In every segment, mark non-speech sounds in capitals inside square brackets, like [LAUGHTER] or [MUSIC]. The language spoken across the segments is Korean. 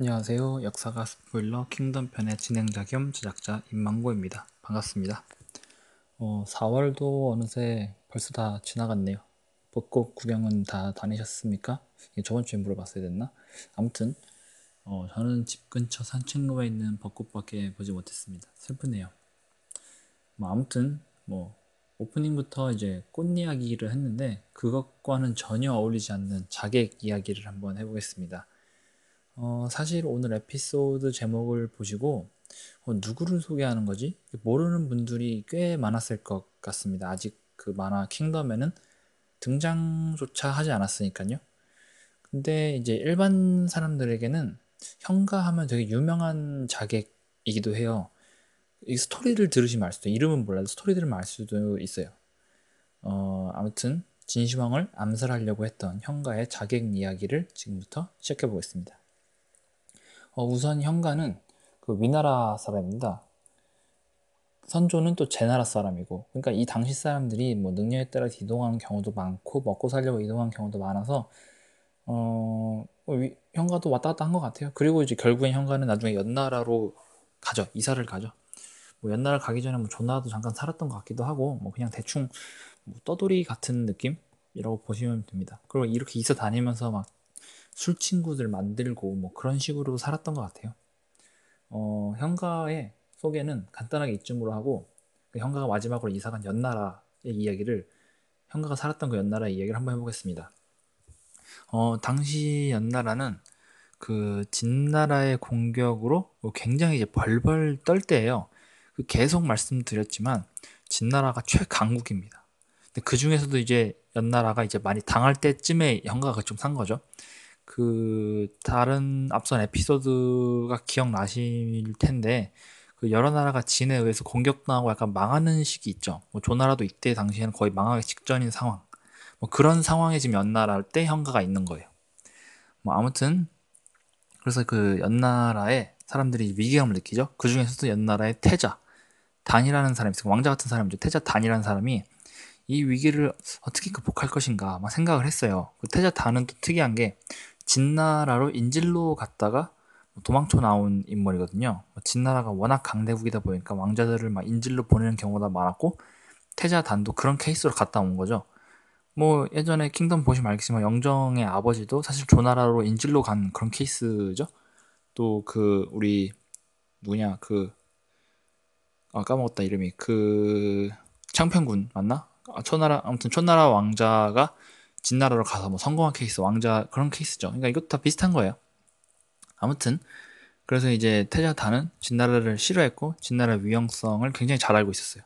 안녕하세요. 역사가 스포일러 킹덤 편의 진행자 겸 제작자 임망고입니다. 반갑습니다. 어, 4월도 어느새 벌써 다 지나갔네요. 벚꽃 구경은 다 다니셨습니까? 이게 저번 주에 물어봤어야 됐나? 아무튼 어, 저는 집 근처 산책로에 있는 벚꽃밖에 보지 못했습니다. 슬프네요. 뭐 아무튼 뭐 오프닝부터 이제 꽃 이야기를 했는데 그것과는 전혀 어울리지 않는 자객 이야기를 한번 해보겠습니다. 어, 사실 오늘 에피소드 제목을 보시고 어, 누구를 소개하는 거지? 모르는 분들이 꽤 많았을 것 같습니다. 아직 그 만화 킹덤에는 등장조차 하지 않았으니까요. 근데 이제 일반 사람들에게는 형가 하면 되게 유명한 자객이기도 해요. 이 스토리를 들으시면 알 수도 이름은 몰라도 스토리 들으면 알 수도 있어요. 어, 아무튼 진시황을 암살하려고 했던 형가의 자객 이야기를 지금부터 시작해 보겠습니다. 어, 우선 형가는 그 위나라 사람입니다. 선조는 또 제 나라 사람이고, 그러니까 이 당시 사람들이 뭐 능력에 따라 이동하는 경우도 많고 먹고 살려고 이동하는 경우도 많아서 어, 뭐 위, 형가도 왔다 갔다 한 것 같아요. 그리고 이제 결국엔 형가는 나중에 연나라로 가죠. 이사를 가죠. 뭐 연나라 가기 전에 뭐 조나라도 잠깐 살았던 것 같기도 하고, 뭐 그냥 대충 뭐 떠돌이 같은 느낌이라고 보시면 됩니다. 그리고 이렇게 이사 다니면서 막 술 친구들 만들고 뭐 그런 식으로 살았던 것 같아요. 어, 형가의 소개는 간단하게 이쯤으로 하고 그 형가가 마지막으로 이사간 연나라의 이야기를 형가가 살았던 그 연나라의 이야기를 한번 해보겠습니다. 어, 당시 연나라는 그 진나라의 공격으로 굉장히 이제 벌벌 떨 때예요. 그 계속 말씀드렸지만 진나라가 최강국입니다. 근데 그 중에서도 이제 연나라가 이제 많이 당할 때쯤에 형가가 좀 산 거죠. 그 다른 앞선 에피소드가 기억나실 텐데 그 여러 나라가 진에 의해서 공격당하고 약간 망하는 시기 있죠. 뭐 조나라도 이때 당시에는 거의 망하기 직전인 상황. 뭐 그런 상황에 지금 연나라 때 형가가 있는 거예요. 뭐 아무튼 그래서 그 연나라에 사람들이 위기감을 느끼죠. 그 중에서도 연나라의 태자 단이라는 사람이 있어요. 왕자 같은 사람이죠. 태자 단이라는 사람이 이 위기를 어떻게 극복할 것인가 막 생각을 했어요. 그 태자 단은 또 특이한 게 진나라로 인질로 갔다가 도망쳐 나온 인물이거든요. 진나라가 워낙 강대국이다 보니까 왕자들을 막 인질로 보내는 경우가 많았고 태자 단도 그런 케이스로 갔다 온 거죠. 뭐 예전에 킹덤 보시면 알겠지만 영정의 아버지도 사실 조나라로 인질로 간 그런 케이스죠. 또 그 우리 누구냐 그 아, 까먹었다 이름이 그 창평군 맞나? 아, 초나라 아무튼 초나라 왕자가 진나라로 가서 뭐 성공한 케이스, 왕자 그런 케이스죠. 그러니까 이것도 다 비슷한 거예요. 아무튼 그래서 이제 태자다는 진나라를 싫어했고 진나라 위험성을 굉장히 잘 알고 있었어요.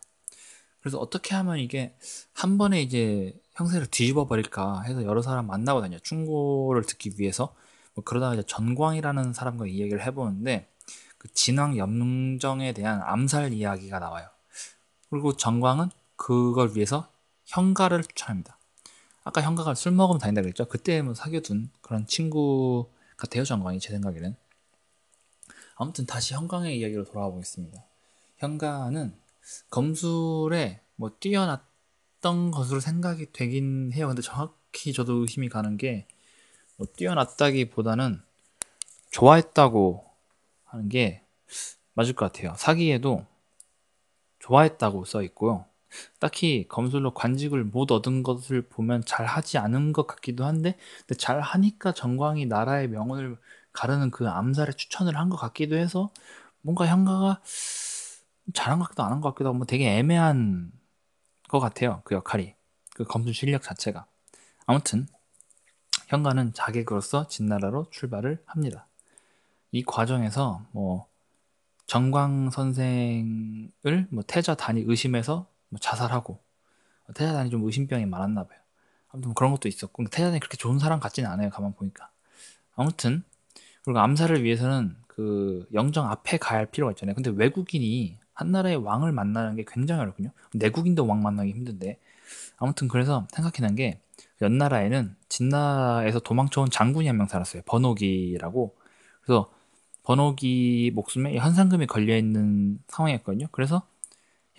그래서 어떻게 하면 이게 한 번에 이제 형세를 뒤집어 버릴까 해서 여러 사람 만나고 다녀 충고를 듣기 위해서 뭐 그러다가 이제 전광이라는 사람과 이야기를 해보는데 그 진왕 염정에 대한 암살 이야기가 나와요. 그리고 전광은 그걸 위해서 형가를 추천합니다. 아까 형가가 술 먹으면 다닌다 그랬죠? 그때 뭐 사귀어둔 그런 친구 같아요, 정광이 제 생각에는. 아무튼 다시 형광의 이야기로 돌아와 보겠습니다. 형가는 검술에 뭐 뛰어났던 것으로 생각이 되긴 해요. 근데 정확히 저도 의심이 가는 게 뭐 뛰어났다기보다는 좋아했다고 하는 게 맞을 것 같아요. 사기에도 좋아했다고 써 있고요. 딱히 검술로 관직을 못 얻은 것을 보면 잘 하지 않은 것 같기도 한데 근데 잘 하니까 정광이 나라의 명운을 가르는 그 암살에 추천을 한 것 같기도 해서 뭔가 형가가 잘한 것 같기도 안 한 것 같기도 하고 뭐 되게 애매한 것 같아요 그 역할이 그 검술 실력 자체가. 아무튼 형가는 자객으로서 진나라로 출발을 합니다. 이 과정에서 뭐 정광 선생을 뭐 태자 단이 의심해서 뭐 자살하고 태자단이 좀 의심병이 많았나 봐요. 아무튼 뭐 그런 것도 있었고 태자단이 그렇게 좋은 사람 같지는 않아요. 가만 보니까. 아무튼 그리고 암살을 위해서는 그 영정 앞에 가야 할 필요가 있잖아요. 근데 외국인이 한 나라의 왕을 만나는 게 굉장히 어렵거든요. 내국인도 왕 만나기 힘든데 아무튼 그래서 생각해낸 게 연나라에는 진나에서 도망쳐온 장군이 한 명 살았어요. 번호기라고. 그래서 번호기 목숨에 현상금이 걸려 있는 상황이었거든요. 그래서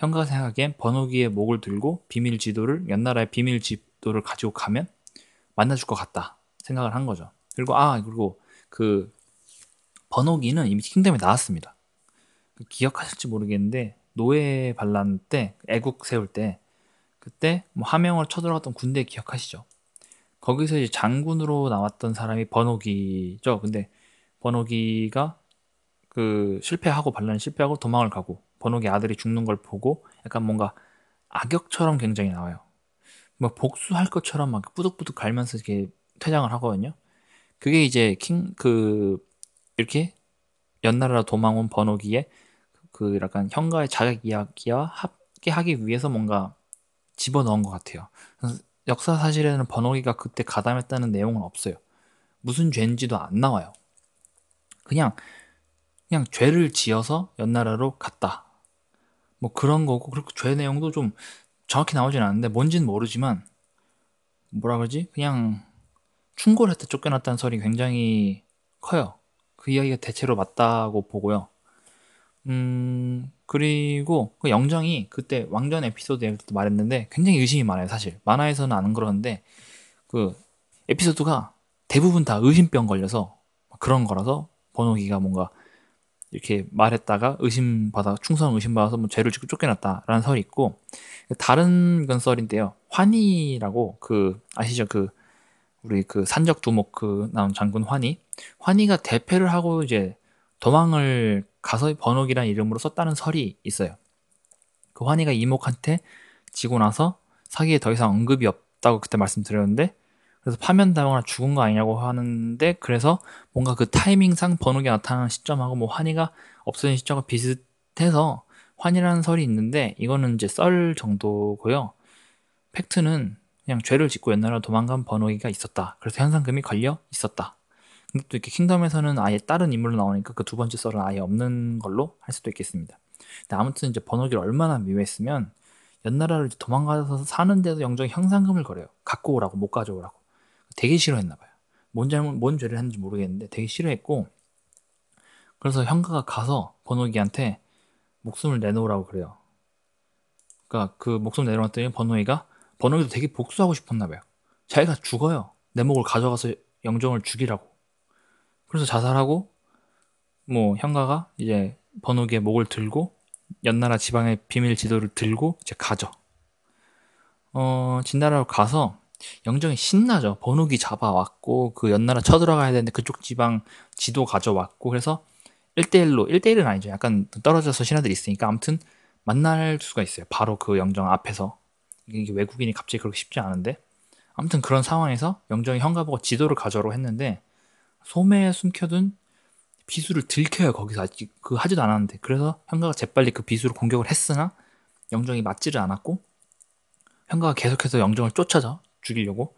형가가 생각하기엔 번호기의 목을 들고 비밀 지도를 연나라의 비밀 지도를 가지고 가면 만나줄 것 같다 생각을 한 거죠. 그리고 아 그리고 그 번호기는 이미 킹덤에 나왔습니다. 기억하실지 모르겠는데 노예 반란 때 애국 세울 때 그때 뭐 하명을 쳐들어갔던 군대 기억하시죠? 거기서 이제 장군으로 나왔던 사람이 번호기죠. 근데 번호기가 그 실패하고 반란 실패하고 도망을 가고 번호기 아들이 죽는 걸 보고 약간 뭔가 악역처럼 굉장히 나와요. 뭐 복수할 것처럼 막 뿌득뿌득 갈면서 이렇게 퇴장을 하거든요. 그게 이제 킹 그 이렇게 연나라 도망 온 번호기에 그 약간 형가의 자격 이야기와 함께 하기 위해서 뭔가 집어넣은 것 같아요. 역사 사실에는 번호기가 그때 가담했다는 내용은 없어요. 무슨 죄인지도 안 나와요. 그냥 그냥 죄를 지어서 연나라로 갔다. 뭐 그런 거고 그리고 죄 내용도 좀 정확히 나오진 않는데 뭔지는 모르지만 뭐라 그러지? 그냥 충고를 했다 쫓겨났다는 설이 굉장히 커요. 그 이야기가 대체로 맞다고 보고요. 음, 그리고 그 영정이 그때 왕전 에피소드에 도 말했는데 굉장히 의심이 많아요, 사실. 만화에서는 안 그러는데 그 에피소드가 대부분 다 의심병 걸려서 그런 거라서 번호기가 뭔가 이렇게 말했다가 의심받아 충성 의심받아서 뭐 죄를 짓고 쫓겨났다라는 설이 있고 다른 건 썰인데요. 환희라고 그 아시죠? 그 우리 그 산적 두목 그 나온 장군 환희 환희가 대패를 하고 이제 도망을 가서 번옥이라는 이름으로 썼다는 설이 있어요. 그 환희가 이목한테 지고 나서 사기에 더 이상 언급이 없다고 그때 말씀드렸는데 그래서 파면당하거나 죽은 거 아니냐고 하는데 그래서 뭔가 그 타이밍상 번호기 나타나는 시점하고 뭐 환희가 없어진 시점과 비슷해서 환이라는 설이 있는데 이거는 이제 썰 정도고요. 팩트는 그냥 죄를 짓고 옛날에 도망간 번호기가 있었다. 그래서 현상금이 걸려 있었다. 근데 또 이렇게 킹덤에서는 아예 다른 인물로 나오니까 그 두 번째 썰은 아예 없는 걸로 할 수도 있겠습니다. 근데 아무튼 이제 번호기를 얼마나 미워했으면 연나라를 도망가서 사는데도 영정이 형상금을 걸어요. 갖고 오라고 못 가져오라고. 되게 싫어했나 봐요. 뭔 잘못 뭔 죄를 했는지 모르겠는데 되게 싫어했고 그래서 형가가 가서 번호기한테 목숨을 내놓으라고 그래요. 그러니까 그 목숨 내려놨더니 번호기가 번호기도 되게 복수하고 싶었나 봐요. 자기가 죽어요. 내 목을 가져가서 영정을 죽이라고. 그래서 자살하고 뭐 형가가 이제 번호기의 목을 들고 연나라 지방의 비밀 지도를 들고 이제 가죠. 어, 진나라로 가서 영정이 신나죠. 번호기 잡아왔고 그 연나라 쳐들어가야 되는데 그쪽 지방 지도 가져왔고 그래서 1대1로 1대1은 아니죠. 약간 떨어져서 신하들이 있으니까 아무튼 만날 수가 있어요. 바로 그 영정 앞에서 이게 외국인이 갑자기 그렇게 쉽지 않은데 아무튼 그런 상황에서 영정이 현가 보고 지도를 가져오라고 했는데 소매에 숨겨둔 비수를 들켜요. 거기서 아직 그 하지도 않았는데 그래서 현가가 재빨리 그 비수를 공격을 했으나 영정이 맞지를 않았고 현가가 계속해서 영정을 쫓아져 죽이려고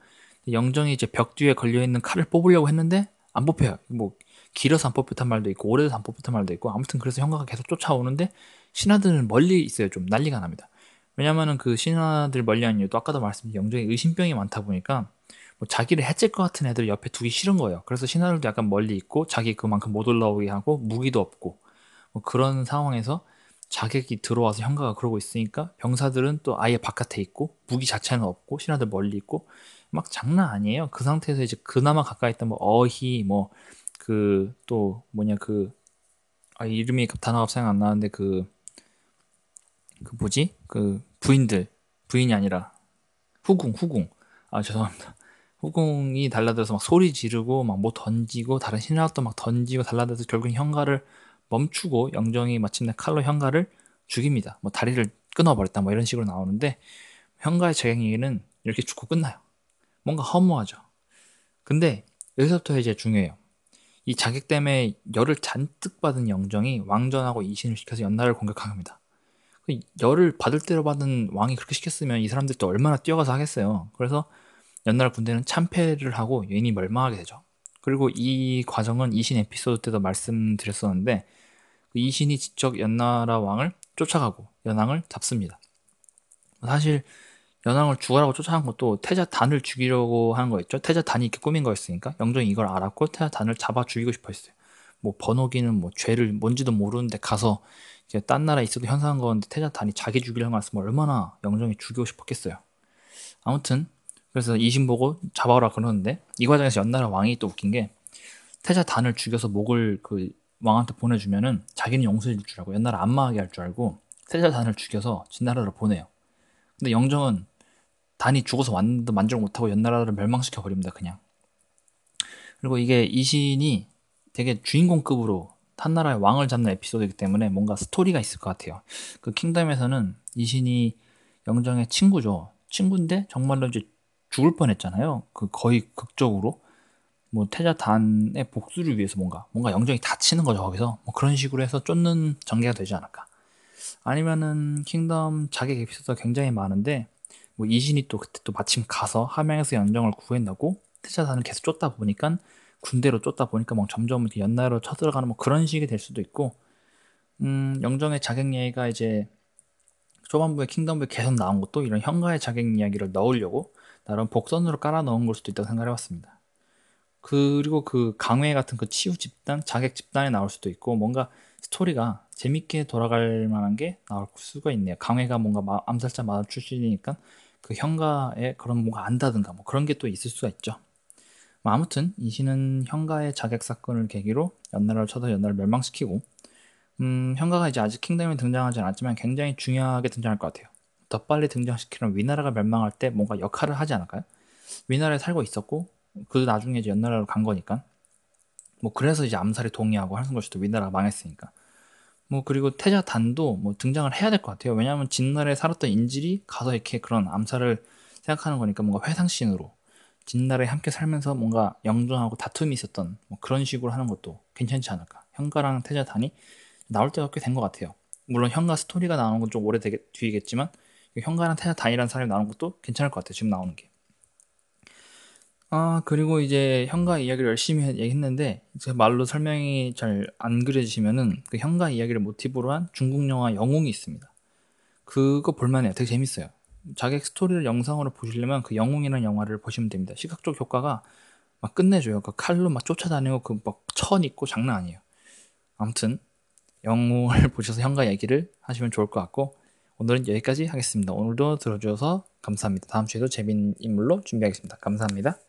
영정이 이제 벽 뒤에 걸려 있는 칼을 뽑으려고 했는데 안 뽑혀요. 뭐 길어서 안 뽑혔단 말도 있고 오래돼서 안 뽑혔단 말도 있고 아무튼 그래서 형가가 계속 쫓아오는데 신하들은 멀리 있어요. 좀 난리가 납니다. 왜냐면은 그 신하들 멀리 하는 이유도 아까도 말씀드린 영정에 의심병이 많다 보니까 뭐 자기를 해칠 것 같은 애들 옆에 두기 싫은 거예요. 그래서 신하들도 약간 멀리 있고 자기 그만큼 못 올라오게 하고 무기도 없고 뭐 그런 상황에서 자객이 들어와서 형가가 그러고 있으니까 병사들은 또 아예 바깥에 있고 무기 자체는 없고 신하들 멀리 있고 막 장난 아니에요. 그 상태에서 이제 그나마 가까이 있던 뭐 어희 뭐 그 또 뭐냐 그 아, 이름이 단어가 생각 안 나는데 그, 그 뭐지? 그 부인들, 부인이 아니라 후궁, 후궁. 아, 죄송합니다. 후궁이 달라들어서 막 소리 지르고 막 뭐 던지고 다른 신하도 막 던지고 달라들어서 결국 현가를 멈추고 영정이 마침내 칼로 현가를 죽입니다. 뭐 다리를 끊어버렸다 뭐 이런 식으로 나오는데 현가의 재경에는 이렇게 죽고 끝나요. 뭔가 허무하죠. 근데 여기서부터 이제 중요해요. 이 자객 때문에 열을 잔뜩 받은 영정이 왕전하고 이신을 시켜서 연나라를 공격합니다. 그 열을 받을 대로 받은 왕이 그렇게 시켰으면 이 사람들도 얼마나 뛰어가서 하겠어요. 그래서 연나라 군대는 참패를 하고 유인이 멸망하게 되죠. 그리고 이 과정은 이신 에피소드 때도 말씀드렸었는데 그 이신이 직접 연나라 왕을 쫓아가고 연왕을 잡습니다. 사실 연왕을 죽어라고 쫓아간 것도 태자 단을 죽이려고 하는 거였죠. 태자 단이 이렇게 꾸민 거였으니까 영정이 이걸 알았고 태자 단을 잡아 죽이고 싶어 했어요. 뭐 번호기는 뭐 죄를 뭔지도 모르는데 가서 이제 딴 나라에 있어도 현상한 건데 태자 단이 자기 죽이려고 했으면 얼마나 영정이 죽이고 싶었겠어요. 아무튼 그래서 이신 보고 잡아오라 그러는데 이 과정에서 연나라 왕이 또 웃긴 게 태자 단을 죽여서 목을 그 왕한테 보내주면은 자기는 용서해 줄줄 알고 옛날에 안마하게 할 줄 알고 세자단을 죽여서 진나라로 보내요. 근데 영정은 단이 죽어서 완도 만족 못하고 연나라를 멸망시켜 버립니다. 그냥. 그리고 이게 이신이 되게 주인공급으로 한 나라의 왕을 잡는 에피소드이기 때문에 뭔가 스토리가 있을 것 같아요. 그 킹덤에서는 이신이 영정의 친구죠. 친구인데 정말로 이제 죽을 뻔했잖아요. 그 거의 극적으로 뭐 태자단의 복수를 위해서 뭔가 뭔가 영정이 다치는 거죠 거기서 뭐 그런 식으로 해서 쫓는 전개가 되지 않을까. 아니면은 킹덤 자객 에피소드가 굉장히 많은데 뭐 이신이 또 그때 또 마침 가서 함양에서 영정을 구해내고 태자단을 계속 쫓다 보니까 군대로 쫓다 보니까 뭐 점점 연나라로 쳐들어가는 뭐 그런 식이 될 수도 있고 음, 영정의 자객 얘기가 이제 초반부에 킹덤부에 계속 나온 것도 이런 현가의 자객 이야기를 넣으려고 나름 복선으로 깔아 넣은 걸 수도 있다고 생각해 봤습니다. 그리고 그 강회 같은 그 치유 집단, 자객 집단에 나올 수도 있고 뭔가 스토리가 재밌게 돌아갈 만한 게 나올 수가 있네요. 강회가 뭔가 암살자 마을 출신이니까 그 현가에 그런 뭔가 안다든가 뭐 그런 게 또 있을 수가 있죠. 뭐 아무튼 이신은 현가의 자객 사건을 계기로 연나라를 쳐서 연나라를 멸망시키고 음, 현가가 이제 아직 킹덤에 등장하지 않았지만 굉장히 중요하게 등장할 것 같아요. 더 빨리 등장시키면 위나라가 멸망할 때 뭔가 역할을 하지 않을까요? 위나라에 살고 있었고 그 나중에 이제 연나라로 간 거니까 뭐 그래서 이제 암살에 동의하고 하는 것이도 위나라가 망했으니까 뭐 그리고 태자단도 뭐 등장을 해야 될 것 같아요. 왜냐하면 진나라에 살았던 인질이 가서 이렇게 그런 암살을 생각하는 거니까 뭔가 회상신으로 진나라에 함께 살면서 뭔가 영정하고 다툼이 있었던 뭐 그런 식으로 하는 것도 괜찮지 않을까. 현가랑 태자단이 나올 때가 꽤 된 것 같아요. 물론 현가 스토리가 나오는 건 좀 오래 되게, 뒤겠지만 현가랑 태자단이라는 사람이 나오는 것도 괜찮을 것 같아요. 지금 나오는 게. 아 그리고 이제 현가 이야기를 열심히 얘기했는데 제 말로 설명이 잘 안 그려지시면은 그 현가 이야기를 모티브로 한 중국 영화 영웅이 있습니다. 그거 볼만해요. 되게 재밌어요. 자객 스토리를 영상으로 보시려면 그 영웅이라는 영화를 보시면 됩니다. 시각적 효과가 막 끝내줘요. 그 칼로 막 쫓아다니고 그 막 천 있고 장난 아니에요. 아무튼 영웅을 [LAUGHS] 보셔서 현가 얘기를 하시면 좋을 것 같고 오늘은 여기까지 하겠습니다. 오늘도 들어주셔서 감사합니다. 다음 주에도 재밌는 인물로 준비하겠습니다. 감사합니다.